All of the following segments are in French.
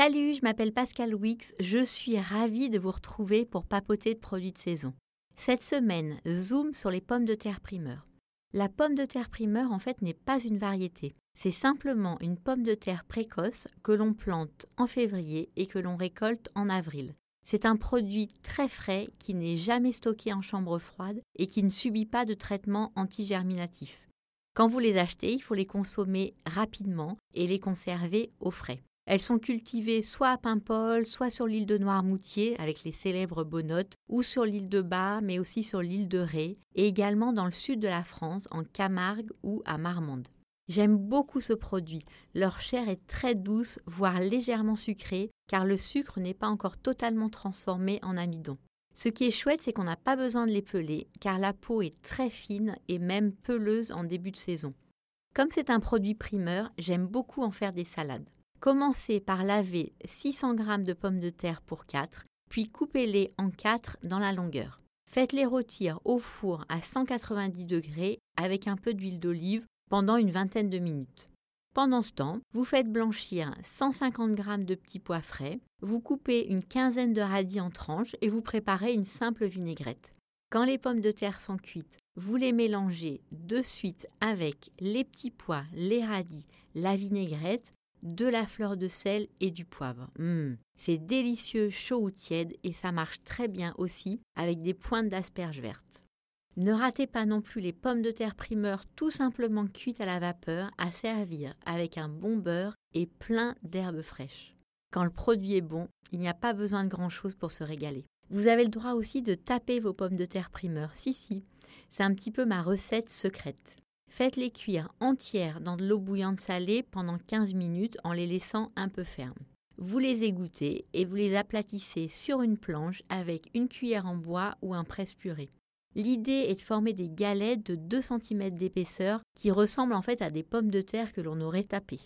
Salut, je m'appelle Pascal Wix, je suis ravie de vous retrouver pour papoter de produits de saison. Cette semaine, zoom sur les pommes de terre primeur. La pomme de terre primeur en fait n'est pas une variété, c'est simplement une pomme de terre précoce que l'on plante en février et que l'on récolte en avril. C'est un produit très frais qui n'est jamais stocké en chambre froide et qui ne subit pas de traitement antigerminatif. Quand vous les achetez, il faut les consommer rapidement et les conserver au frais. Elles sont cultivées soit à Paimpol, soit sur l'île de Noirmoutier avec les célèbres bonotes, ou sur l'île de Bas, mais aussi sur l'île de Ré, et également dans le sud de la France, en Camargue ou à Marmande. J'aime beaucoup ce produit. Leur chair est très douce, voire légèrement sucrée, car le sucre n'est pas encore totalement transformé en amidon. Ce qui est chouette, c'est qu'on n'a pas besoin de les peler, car la peau est très fine et même peleuse en début de saison. Comme c'est un produit primeur, j'aime beaucoup en faire des salades. Commencez par laver 600 g de pommes de terre pour 4, puis coupez-les en 4 dans la longueur. Faites-les rôtir au four à 190 degrés avec un peu d'huile d'olive pendant une vingtaine de minutes. Pendant ce temps, vous faites blanchir 150 g de petits pois frais, vous coupez une quinzaine de radis en tranches et vous préparez une simple vinaigrette. Quand les pommes de terre sont cuites, vous les mélangez de suite avec les petits pois, les radis, la vinaigrette de la fleur de sel et du poivre. Mmh. C'est délicieux chaud ou tiède et ça marche très bien aussi avec des pointes d'asperges vertes. Ne ratez pas non plus les pommes de terre primeur tout simplement cuites à la vapeur à servir avec un bon beurre et plein d'herbes fraîches. Quand le produit est bon, il n'y a pas besoin de grand-chose pour se régaler. Vous avez le droit aussi de taper vos pommes de terre primeur. Si, si, c'est un petit peu ma recette secrète. Faites-les cuire entières dans de l'eau bouillante salée pendant 15 minutes en les laissant un peu fermes. Vous les égouttez et vous les aplatissez sur une planche avec une cuillère en bois ou un presse-purée. L'idée est de former des galettes de 2 cm d'épaisseur qui ressemblent en fait à des pommes de terre que l'on aurait tapées.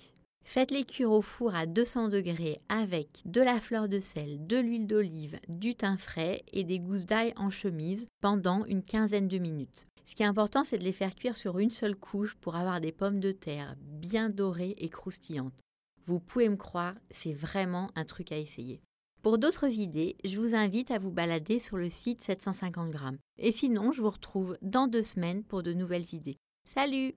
Faites-les cuire au four à 200 degrés avec de la fleur de sel, de l'huile d'olive, du thym frais et des gousses d'ail en chemise pendant une quinzaine de minutes. Ce qui est important, c'est de les faire cuire sur une seule couche pour avoir des pommes de terre bien dorées et croustillantes. Vous pouvez me croire, c'est vraiment un truc à essayer. Pour d'autres idées, je vous invite à vous balader sur le site 750 grammes. Et sinon, je vous retrouve dans deux semaines pour de nouvelles idées. Salut